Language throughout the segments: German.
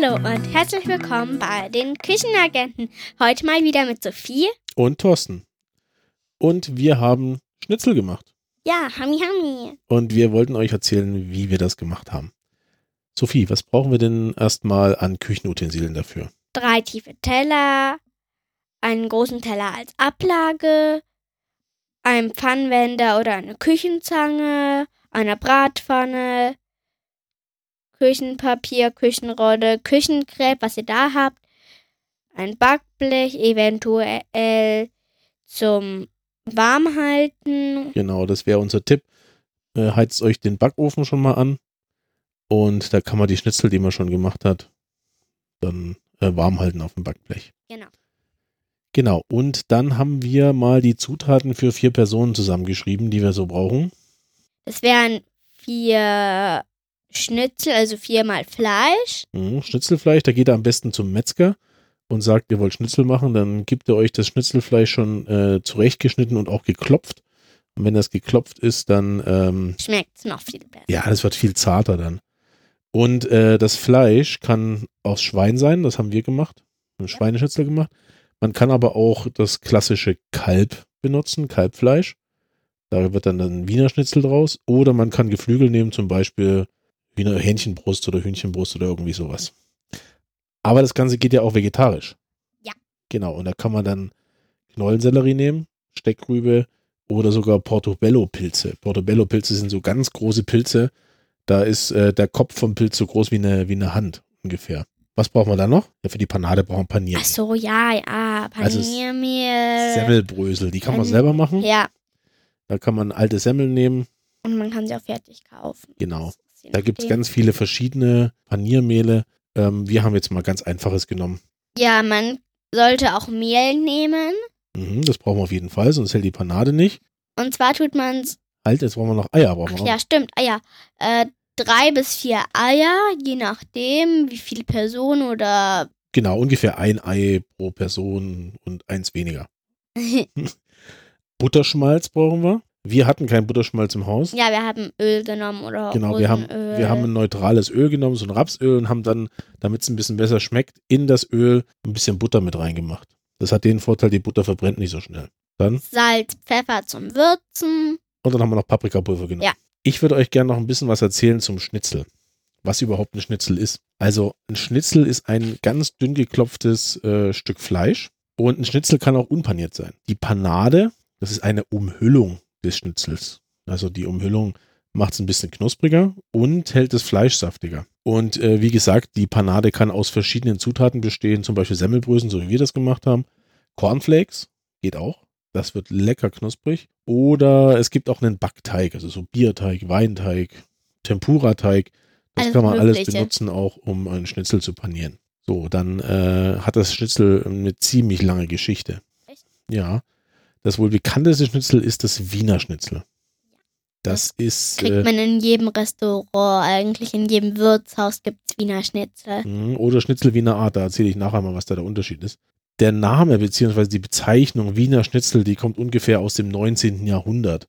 Hallo und herzlich willkommen bei den Küchenagenten. Heute mal wieder mit Sophie. Und Thorsten. Und wir haben Schnitzel gemacht. Ja, Hami Hami. Und wir wollten euch erzählen, wie wir das gemacht haben. Sophie, was brauchen wir denn erstmal an Küchenutensilien dafür? Drei tiefe Teller, einen großen Teller als Ablage, einen Pfannenwender oder eine Küchenzange, eine Bratpfanne, Küchenpapier, Küchenrolle, Küchenkrepp, was ihr da habt, ein Backblech, eventuell zum Warmhalten. Genau, das wäre unser Tipp. Äh, heizt euch den Backofen schon mal an und da kann man die Schnitzel, die man schon gemacht hat, dann äh, warm halten auf dem Backblech. Genau. Genau, und dann haben wir mal die Zutaten für vier Personen zusammengeschrieben, die wir so brauchen. Es wären vier Schnitzel, also viermal Fleisch. Mhm, Schnitzelfleisch, da geht er am besten zum Metzger und sagt, ihr wollt Schnitzel machen, dann gibt er euch das Schnitzelfleisch schon äh, zurechtgeschnitten und auch geklopft. Und wenn das geklopft ist, dann ähm, Schmeckt es noch viel besser. ja, das wird viel zarter dann. Und äh, das Fleisch kann aus Schwein sein, das haben wir gemacht, ein Schweineschnitzel gemacht. Man kann aber auch das klassische Kalb benutzen, Kalbfleisch. Da wird dann ein Wiener Schnitzel draus. Oder man kann Geflügel nehmen, zum Beispiel Wiener Hähnchenbrust oder Hühnchenbrust oder irgendwie sowas. Aber das Ganze geht ja auch vegetarisch. Ja. Genau, und da kann man dann Knollensellerie nehmen, Steckrübe oder sogar Portobello-Pilze. Portobello-Pilze sind so ganz große Pilze. Da ist äh, der Kopf vom Pilz so groß wie eine, wie eine Hand ungefähr. Was brauchen wir da noch? Ja, für die Panade brauchen wir Panier. Ach so, ja, ja. Also Paniermehl. Semmelbrösel, die kann man selber machen. Ja, Da kann man alte Semmeln nehmen. und man kann sie auch fertig kaufen. Genau. Da gibt es ganz viele verschiedene Paniermehle. Ähm, wir haben jetzt mal ganz einfaches genommen. Ja, man sollte auch Mehl nehmen. Mhm, das brauchen wir auf jeden Fall, sonst hält die Panade nicht. Und zwar tut man es. Halt, jetzt brauchen wir noch Eier. Brauchen wir Ach noch. ja, stimmt. Eier. Äh, drei bis vier Eier, je nachdem, wie viele Personen oder. Genau, ungefähr ein Ei pro Person und eins weniger. Butterschmalz brauchen wir. Wir hatten kein Butterschmalz im Haus. ja, wir haben Öl genommen oder Genau, wir haben, Rosenöl. wir haben ein neutrales Öl genommen, so ein Rapsöl und haben dann, damit es ein bisschen besser schmeckt, in das Öl ein bisschen Butter mit reingemacht. Das hat den Vorteil, die Butter verbrennt nicht so schnell. Dann, Salz, Pfeffer zum Würzen. und dann haben wir noch Paprikapulver genommen. Ja. Ich würde euch gerne noch ein bisschen was erzählen zum Schnitzel. Was überhaupt ein Schnitzel ist. Also ein Schnitzel ist ein ganz dünn geklopftes äh, Stück Fleisch und ein Schnitzel kann auch unpaniert sein. Die Panade, das ist eine Umhüllung des Schnitzels. Also die Umhüllung macht es ein bisschen knuspriger und hält das Fleisch saftiger. Und äh, wie gesagt, die Panade kann aus verschiedenen Zutaten bestehen, zum Beispiel Semmelbrösen, so wie wir das gemacht haben. Cornflakes geht auch. Das wird lecker knusprig. Oder es gibt auch einen Backteig, also so Bierteig, Weinteig, Tempura-Teig. Das Alles kann man alles Mögliche. benutzen, auch um einen Schnitzel zu panieren. So, dann äh, hat das Schnitzel eine ziemlich lange Geschichte. Echt? Ja. Das wohl bekannteste Schnitzel ist das Wiener Schnitzel. Das ist. Kriegt Äh, man in jedem Restaurant, eigentlich in jedem Wirtshaus gibt es Wiener Schnitzel. Mhm, Oder Schnitzel Wiener Art, da erzähle ich nachher mal, was da der Unterschied ist. Der Name bzw. die Bezeichnung Wiener Schnitzel, die kommt ungefähr aus dem 19. Jahrhundert.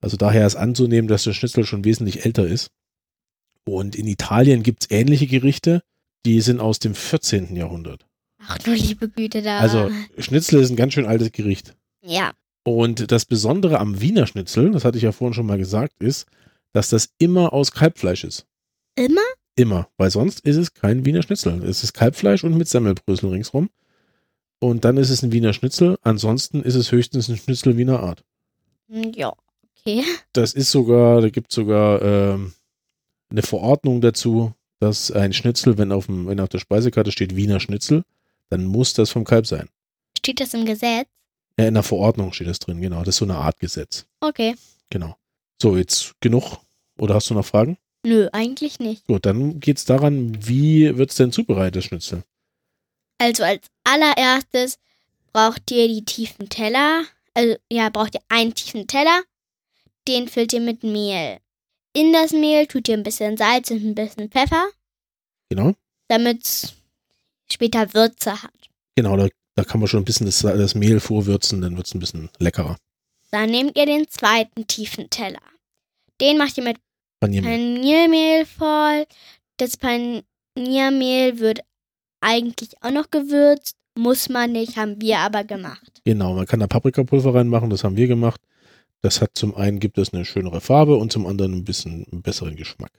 Also daher ist anzunehmen, dass der Schnitzel schon wesentlich älter ist. Und in Italien gibt es ähnliche Gerichte, die sind aus dem 14. Jahrhundert. Ach du liebe Güte da. Also Schnitzel ist ein ganz schön altes Gericht. Ja, Und das Besondere am Wiener Schnitzel, das hatte ich ja vorhin schon mal gesagt, ist, dass das immer aus Kalbfleisch ist. immer? Immer, weil sonst ist es kein Wiener Schnitzel. Es ist Kalbfleisch und mit Semmelbrösel ringsrum. Und dann ist es ein Wiener Schnitzel. Ansonsten ist es höchstens ein Schnitzel Wiener Art. Hm, Ja, okay. Das ist sogar, da gibt es sogar ähm, eine Verordnung dazu, dass ein Schnitzel, wenn auf, dem, wenn auf der Speisekarte steht Wiener Schnitzel, dann muss das vom Kalb sein. Steht das im Gesetz? Ja, in der Verordnung steht das drin, genau. Das ist so eine Art Gesetz. Okay. Genau. So, jetzt genug. Oder hast du noch Fragen? Nö, eigentlich nicht. Gut, dann geht es daran, wie wird es denn zubereitet, das Schnitzel? Also als allererstes braucht ihr die tiefen Teller. Also ja, braucht ihr einen tiefen Teller. Den füllt ihr mit Mehl. In das Mehl tut ihr ein bisschen Salz und ein bisschen Pfeffer, Genau. damit es später Würze hat. Genau, da, da kann man schon ein bisschen das, das Mehl vorwürzen, dann wird es ein bisschen leckerer. Dann nehmt ihr den zweiten tiefen Teller. Den macht ihr mit Paniermehl. Paniermehl voll. Das Pan Paniermehl wird eigentlich auch noch gewürzt. Muss man nicht, haben wir aber gemacht. Genau, man kann da Paprikapulver reinmachen, das haben wir gemacht. Das hat zum einen gibt es eine schönere Farbe und zum anderen ein bisschen einen besseren Geschmack.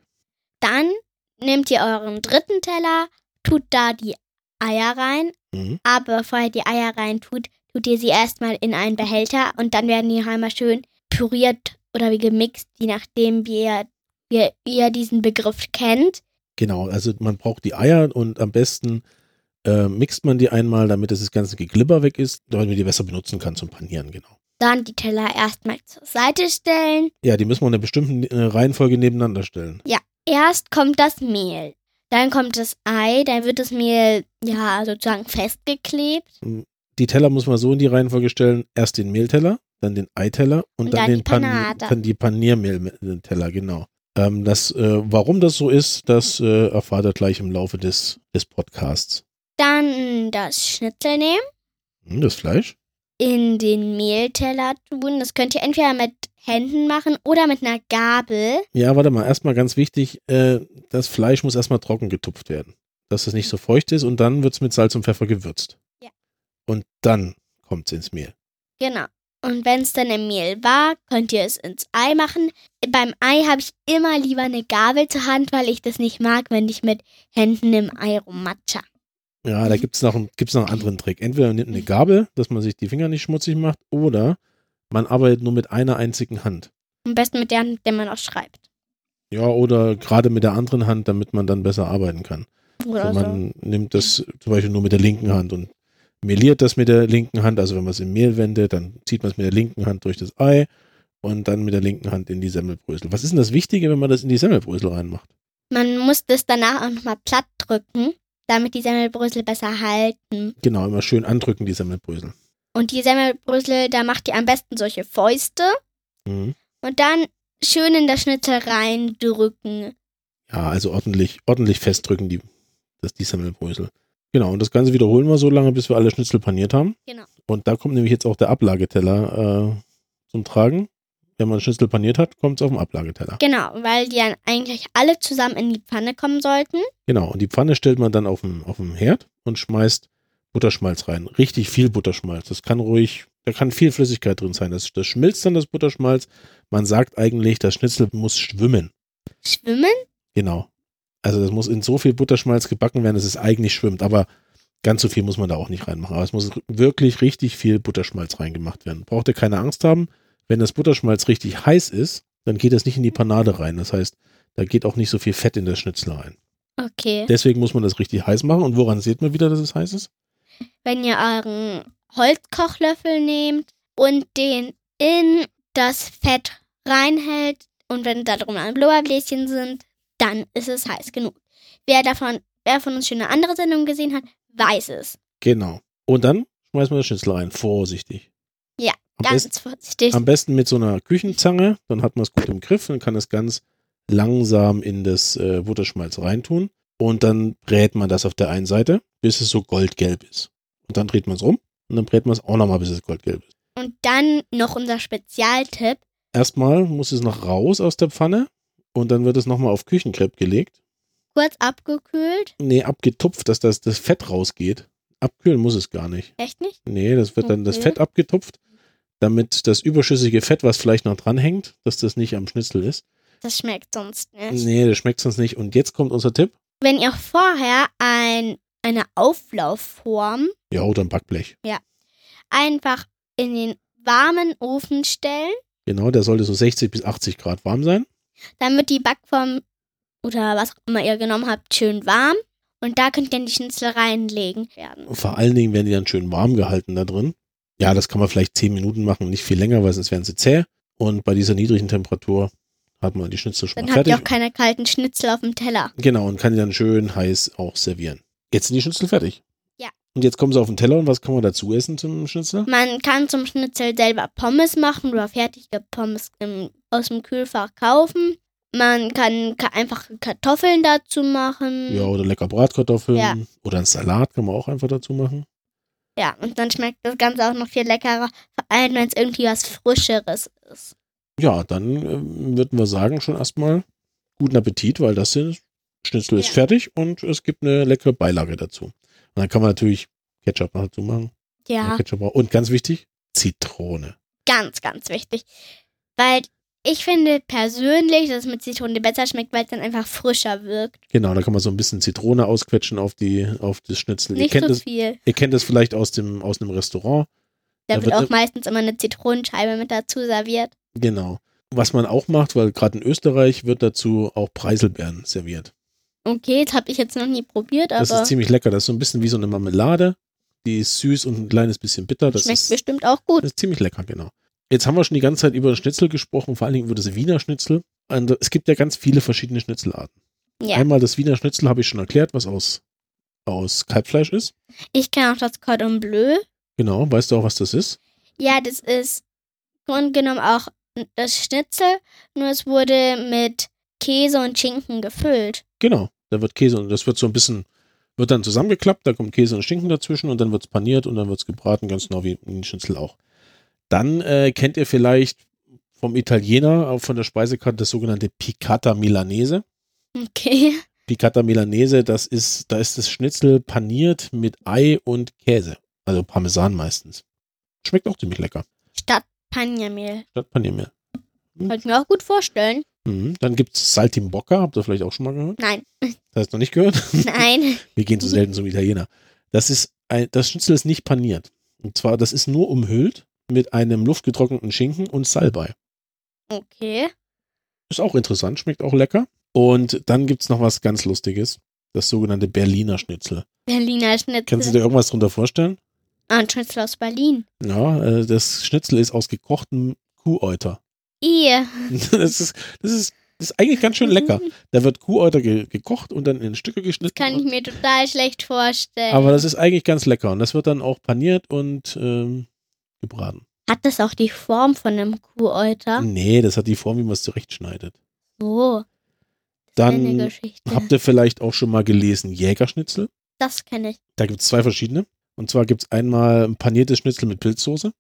Dann nehmt ihr euren dritten Teller, tut da die Eier rein. Mhm. Aber bevor ihr die Eier rein tut, ihr sie erstmal in einen Behälter und dann werden die einmal schön püriert oder wie gemixt, je nachdem, wie ihr, wie ihr diesen Begriff kennt. Genau, also man braucht die Eier und am besten äh, mixt man die einmal, damit das ganze Geglibber weg ist, damit man die besser benutzen kann zum Panieren, genau. Dann die Teller erstmal zur Seite stellen. Ja, die müssen wir in einer bestimmten äh, Reihenfolge nebeneinander stellen. Erst kommt das Mehl. Dann kommt das Ei, dann wird das Mehl ja sozusagen festgeklebt. Die Teller muss man so in die Reihenfolge stellen, erst den Mehlteller, dann den Eiteller und, Und dann, dann den die Pan dann die Paniermehlteller, genau. Ähm, das, äh, warum das so ist, das äh, erfahrt ihr gleich im Laufe des, des Podcasts. Dann das Schnitzel nehmen, Hm, das Fleisch? In den Mehlteller tun. Das könnt ihr entweder mit Händen machen oder mit einer Gabel. Ja, warte mal, erstmal ganz wichtig, äh, das Fleisch muss erstmal trocken getupft werden, dass es nicht so feucht ist und dann wird es mit Salz und Pfeffer gewürzt. Ja. Und dann kommt es ins Mehl. Genau. Und wenn es dann im Mehl war, könnt ihr es ins Ei machen. Beim Ei habe ich immer lieber eine Gabel zur Hand, weil ich das nicht mag, wenn ich mit Händen im Ei rummatsche. Ja, da Mhm. gibt es noch, einen- gibt's noch einen anderen Trick. Entweder man nimmt eine Gabel, dass man sich die Finger nicht schmutzig macht, oder man arbeitet nur mit einer einzigen Hand. Am besten mit der Hand, mit der man auch schreibt. Ja, oder gerade mit der anderen Hand, damit man dann besser arbeiten kann. Oder Also so. man nimmt das zum Beispiel nur mit der linken Hand und meliert das mit der linken Hand. Also wenn man es im Mehl wendet, dann zieht man es mit der linken Hand durch das Ei und dann mit der linken Hand in die Semmelbrösel. Was ist denn das Wichtige, wenn man das in die Semmelbrösel reinmacht? Man muss das danach auch nochmal platt drücken, damit die Semmelbrösel besser halten. Genau, immer schön andrücken, die Semmelbrösel. Und die Semmelbrösel, da macht ihr am besten solche Fäuste Mhm. und dann schön in das Schnitzel reindrücken. Ja, also ordentlich, ordentlich festdrücken, die, das, die Semmelbrösel. Genau, und das Ganze wiederholen wir so lange, bis wir alle Schnitzel paniert haben. Genau. Und da kommt nämlich jetzt auch der Ablageteller äh, zum Tragen. Wenn man Schnitzel paniert hat, kommt es auf den Ablageteller. Genau, weil die dann eigentlich alle zusammen in die Pfanne kommen sollten. Genau, und die Pfanne stellt man dann auf dem, auf dem Herd und schmeißt Butterschmalz rein. Richtig viel Butterschmalz. Das kann ruhig, da kann viel Flüssigkeit drin sein. Das, das schmilzt dann, das Butterschmalz. Man sagt eigentlich, das Schnitzel muss schwimmen. Schwimmen? Genau. Also das muss in so viel Butterschmalz gebacken werden, dass es eigentlich schwimmt. Aber ganz so viel muss man da auch nicht reinmachen. Aber es muss wirklich richtig viel Butterschmalz reingemacht werden. Braucht ihr keine Angst haben. Wenn das Butterschmalz richtig heiß ist, dann geht es nicht in die Panade rein. Das heißt, da geht auch nicht so viel Fett in das Schnitzel rein. Okay. Deswegen muss man das richtig heiß machen. Und woran sieht man wieder, dass es heiß ist? Wenn ihr euren Holzkochlöffel nehmt und den in das Fett reinhält und wenn da drum ein Blubberbläschen sind, dann ist es heiß genug. Wer davon, wer von uns schon eine andere Sendung gesehen hat, weiß es. Genau. Und dann schmeißen wir das Schnitzel rein. Vorsichtig. Am, Ganz besten, vorsichtig. am besten mit so einer Küchenzange. Dann hat man es gut im Griff und kann es ganz langsam in das äh, Butterschmalz reintun. Und dann brät man das auf der einen Seite, bis es so goldgelb ist. Und dann dreht man es um und dann brät man es auch nochmal, bis es goldgelb ist. Und dann noch unser Spezialtipp. Erstmal muss es noch raus aus der Pfanne und dann wird es nochmal auf Küchenkrepp gelegt. Kurz abgekühlt. Nee, abgetupft, dass das, das Fett rausgeht. Abkühlen muss es gar nicht. Echt nicht? Nee, das wird dann das. Fett abgetupft, damit das überschüssige Fett, was vielleicht noch dranhängt, dass das nicht am Schnitzel ist. Das schmeckt sonst nicht. Nee, das schmeckt sonst nicht. Und jetzt kommt unser Tipp. Wenn ihr vorher ein, eine Auflaufform Ja, oder ein Backblech. einfach in den warmen Ofen stellen, Genau, der sollte so 60 bis 80 Grad warm sein. dann wird die Backform oder was auch immer ihr genommen habt schön warm und da könnt ihr dann die Schnitzel reinlegen werden. Und vor allen Dingen werden die dann schön warm gehalten da drin. Ja, das kann man vielleicht 10 Minuten machen, nicht viel länger, weil sonst werden sie zäh. Und bei dieser niedrigen Temperatur hat man die Schnitzel schon Dann mal habt ihr fertig. auch keine kalten Schnitzel auf dem Teller. Genau, und kann die dann schön heiß auch servieren. Jetzt sind die Schnitzel fertig. Ja. Und jetzt kommen sie auf den Teller und was kann man dazu essen zum Schnitzel? Man kann zum Schnitzel selber Pommes machen oder fertige Pommes im, aus dem Kühlfach kaufen. Man kann ka einfach Kartoffeln dazu machen. Ja, oder lecker Bratkartoffeln. Ja. Oder einen Salat kann man auch einfach dazu machen. Ja, und dann schmeckt das Ganze auch noch viel leckerer, vor allem wenn es irgendwie was Frischeres ist. Ja, dann ähm, würden wir sagen schon erstmal guten Appetit, weil das Schnitzel ist Ja. fertig und es gibt eine leckere Beilage dazu. Und dann kann man natürlich Ketchup noch dazu machen. Ja, Ketchup auch. Und ganz wichtig, Zitrone. ganz, ganz wichtig. Weil ich finde persönlich, dass es mit Zitrone besser schmeckt, weil es dann einfach frischer wirkt. Genau, da kann man so ein bisschen Zitrone ausquetschen auf die, auf das Schnitzel. Ihr Nicht kennt, so es, viel. ihr kennt es vielleicht aus dem, aus einem Restaurant. Da Da wird auch ne- meistens immer eine Zitronenscheibe mit dazu serviert. Genau. Was man auch macht, weil gerade in Österreich wird dazu auch Preiselbeeren serviert. Okay, das habe ich jetzt noch nie probiert, Das aber ist ziemlich lecker. Das ist so ein bisschen wie so eine Marmelade. Die ist süß und ein kleines bisschen bitter. Das schmeckt ist, bestimmt auch gut. das ist ziemlich lecker, genau. Jetzt haben wir schon die ganze Zeit über den Schnitzel gesprochen, vor allen Dingen über das Wiener Schnitzel. Und es gibt ja ganz viele verschiedene Schnitzelarten. Ja. Einmal das Wiener Schnitzel habe ich schon erklärt, was aus, aus Kalbfleisch ist. Ich kenne auch das Cordon Bleu. Genau, weißt du auch, was das ist? Ja, das ist im Grunde genommen auch das Schnitzel, nur es wurde mit Käse und Schinken gefüllt. Genau, da wird Käse und das wird so ein bisschen, wird dann zusammengeklappt, da kommt Käse und Schinken dazwischen und dann wird es paniert und dann wird es gebraten, ganz genau wie ein Schnitzel auch. Dann äh, kennt ihr vielleicht vom Italiener, auch von der Speisekarte, das sogenannte Piccata Milanese. Okay. Piccata Milanese, das ist, da ist das Schnitzel paniert mit Ei und Käse, also Parmesan meistens. Schmeckt auch ziemlich lecker, Statt Paniermehl. statt Paniermehl. Könnte ich mir auch gut vorstellen. Mhm. Dann gibt es Saltimbocca, habt ihr vielleicht auch schon mal gehört? Nein, Das hast du noch nicht gehört? nein. Wir gehen zu selten zum Italiener. Das ist ein, das Schnitzel ist nicht paniert. Und zwar, das ist nur umhüllt mit einem luftgetrockneten Schinken und Salbei. Okay. Ist auch interessant, schmeckt auch lecker. Und dann gibt's noch was ganz Lustiges. Das sogenannte Berliner Schnitzel. Berliner Schnitzel. Kannst du dir irgendwas drunter vorstellen? ah, ein Schnitzel aus Berlin. Ja, äh, das Schnitzel ist aus gekochtem Kuhäuter. Ihr. Das ist, das ist, das ist eigentlich ganz schön lecker. Da wird Kuhäuter ge gekocht und dann in Stücke geschnitten. Kann ich mir total schlecht vorstellen. aber das ist eigentlich ganz lecker. Und das wird dann auch paniert und ähm, gebraten. Hat das auch die Form von einem Kuhäuter? Nee, das hat die Form, wie man es zurechtschneidet. So. Dann habt ihr vielleicht auch schon mal gelesen Jägerschnitzel. das kenne ich. Da gibt es zwei verschiedene. Und zwar gibt es einmal ein paniertes Schnitzel mit Pilzsoße.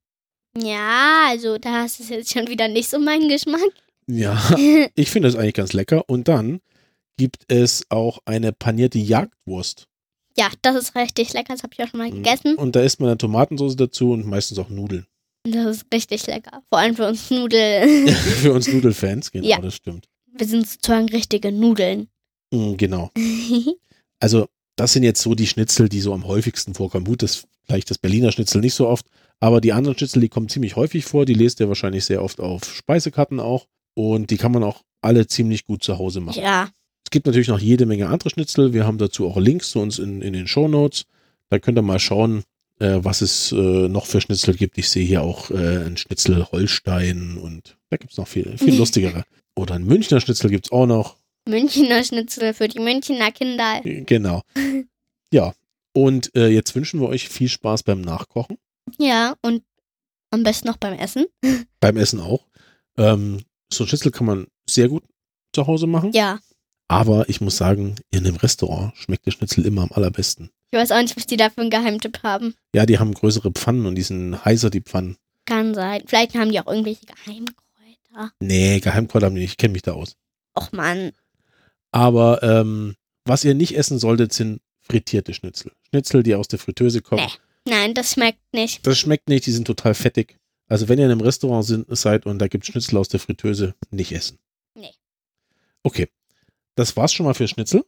Ja, also da ist es jetzt schon wieder nicht so mein Geschmack. Ja, ich finde das eigentlich ganz lecker. Und dann gibt es auch eine panierte Jagdwurst. Ja, das ist richtig lecker. Das habe ich auch schon mal gegessen. Und da isst man eine Tomatensauce dazu und meistens auch Nudeln. Das ist richtig lecker. Vor allem für uns Nudel. Für uns Nudelfans, genau, Ja. das stimmt. Wir sind sozusagen richtige Nudeln. Mm, Genau. Also, das sind jetzt so die Schnitzel, die so am häufigsten vorkommen. Gut, das vielleicht das Berliner Schnitzel nicht so oft, aber die anderen Schnitzel, die kommen ziemlich häufig vor. Die lest ihr wahrscheinlich sehr oft auf Speisekarten auch. Und die kann man auch alle ziemlich gut zu Hause machen. ja, gibt natürlich noch jede Menge andere Schnitzel. Wir haben dazu auch Links zu uns in, in den Show Notes. Da könnt ihr mal schauen, äh, was es äh, noch für Schnitzel gibt. Ich sehe hier auch äh, ein Schnitzel Holstein und da gibt es noch viel, viel lustigere. Oder ein Münchner Schnitzel gibt es auch noch. Münchner Schnitzel für die Münchner Kinder. Genau. Ja. Und äh, jetzt wünschen wir euch viel Spaß beim Nachkochen. Ja, und am besten noch beim Essen. Beim Essen auch. Ähm, so ein Schnitzel kann man sehr gut zu Hause machen. Ja. Aber ich muss sagen, in einem Restaurant schmeckt der Schnitzel immer am allerbesten. Ich weiß auch nicht, was die da für einen Geheimtipp haben. Ja, die haben größere Pfannen und die sind heißer, die Pfannen. Kann sein. Vielleicht haben die auch irgendwelche Geheimkräuter. Nee, Geheimkräuter haben die nicht. Ich kenne mich da aus. Och Mann. Aber ähm, was ihr nicht essen solltet, sind frittierte Schnitzel. Schnitzel, die aus der Fritteuse kommen. Nee. Nein, das schmeckt nicht. Das schmeckt nicht, die sind total fettig. Also wenn ihr in einem Restaurant sind, seid und da gibt Schnitzel aus der Fritteuse, nicht essen. Nee. Okay. Das war's schon mal für Schnitzel.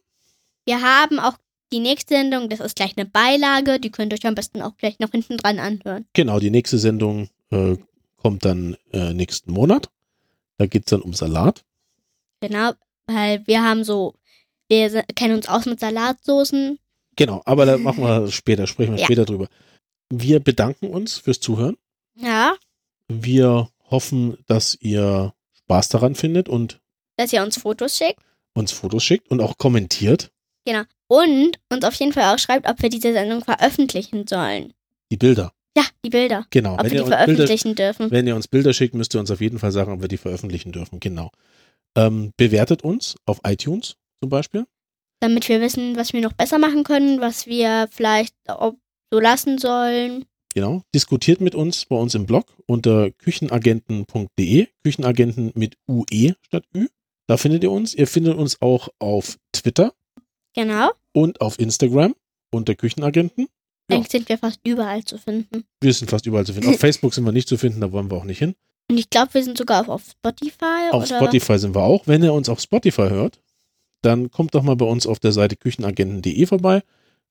Wir haben auch die nächste Sendung, das ist gleich eine Beilage, die könnt ihr euch am besten auch gleich noch hinten dran anhören. Genau, die nächste Sendung äh, kommt dann äh, nächsten Monat. Da geht's dann um Salat. Genau, weil wir haben so, wir kennen uns aus mit Salatsoßen. Genau, aber da machen wir später, sprechen wir Ja. später drüber. Wir bedanken uns fürs Zuhören. Ja, Wir hoffen, dass ihr Spaß daran findet und dass ihr uns Fotos schickt. Uns Fotos schickt und auch kommentiert Genau. Und uns auf jeden Fall auch schreibt, ob wir diese Sendung veröffentlichen sollen. die Bilder. Ja, die Bilder. Genau. Ob Wenn wir ihr, die uns Bilder, veröffentlichen dürfen. wenn ihr uns Bilder schickt, müsst ihr uns auf jeden Fall sagen, ob wir die veröffentlichen dürfen. Genau. Ähm, bewertet uns auf iTunes zum Beispiel. Damit wir wissen, was wir noch besser machen können, was wir vielleicht so lassen sollen. Genau. Diskutiert mit uns bei uns im Blog unter küchenagenten.de. Küchenagenten mit UE statt Ü. Da findet ihr uns. Ihr findet uns auch auf Twitter Genau. und auf Instagram unter Küchenagenten. Ja. Eigentlich sind wir fast überall zu finden. Wir sind fast überall zu finden. Auf Facebook sind wir nicht zu finden, da wollen wir auch nicht hin. Und ich glaube, wir sind sogar auf, auf Spotify. Auf oder? Spotify sind wir auch. Wenn ihr uns auf Spotify hört, dann kommt doch mal bei uns auf der Seite küchenagenten.de vorbei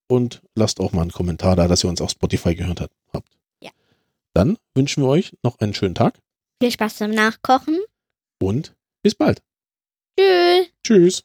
und lasst auch mal einen Kommentar da, dass ihr uns auf Spotify gehört habt. Ja. Dann wünschen wir euch noch einen schönen Tag Viel Spaß beim Nachkochen. und bis bald. Tschüss. Tschüss.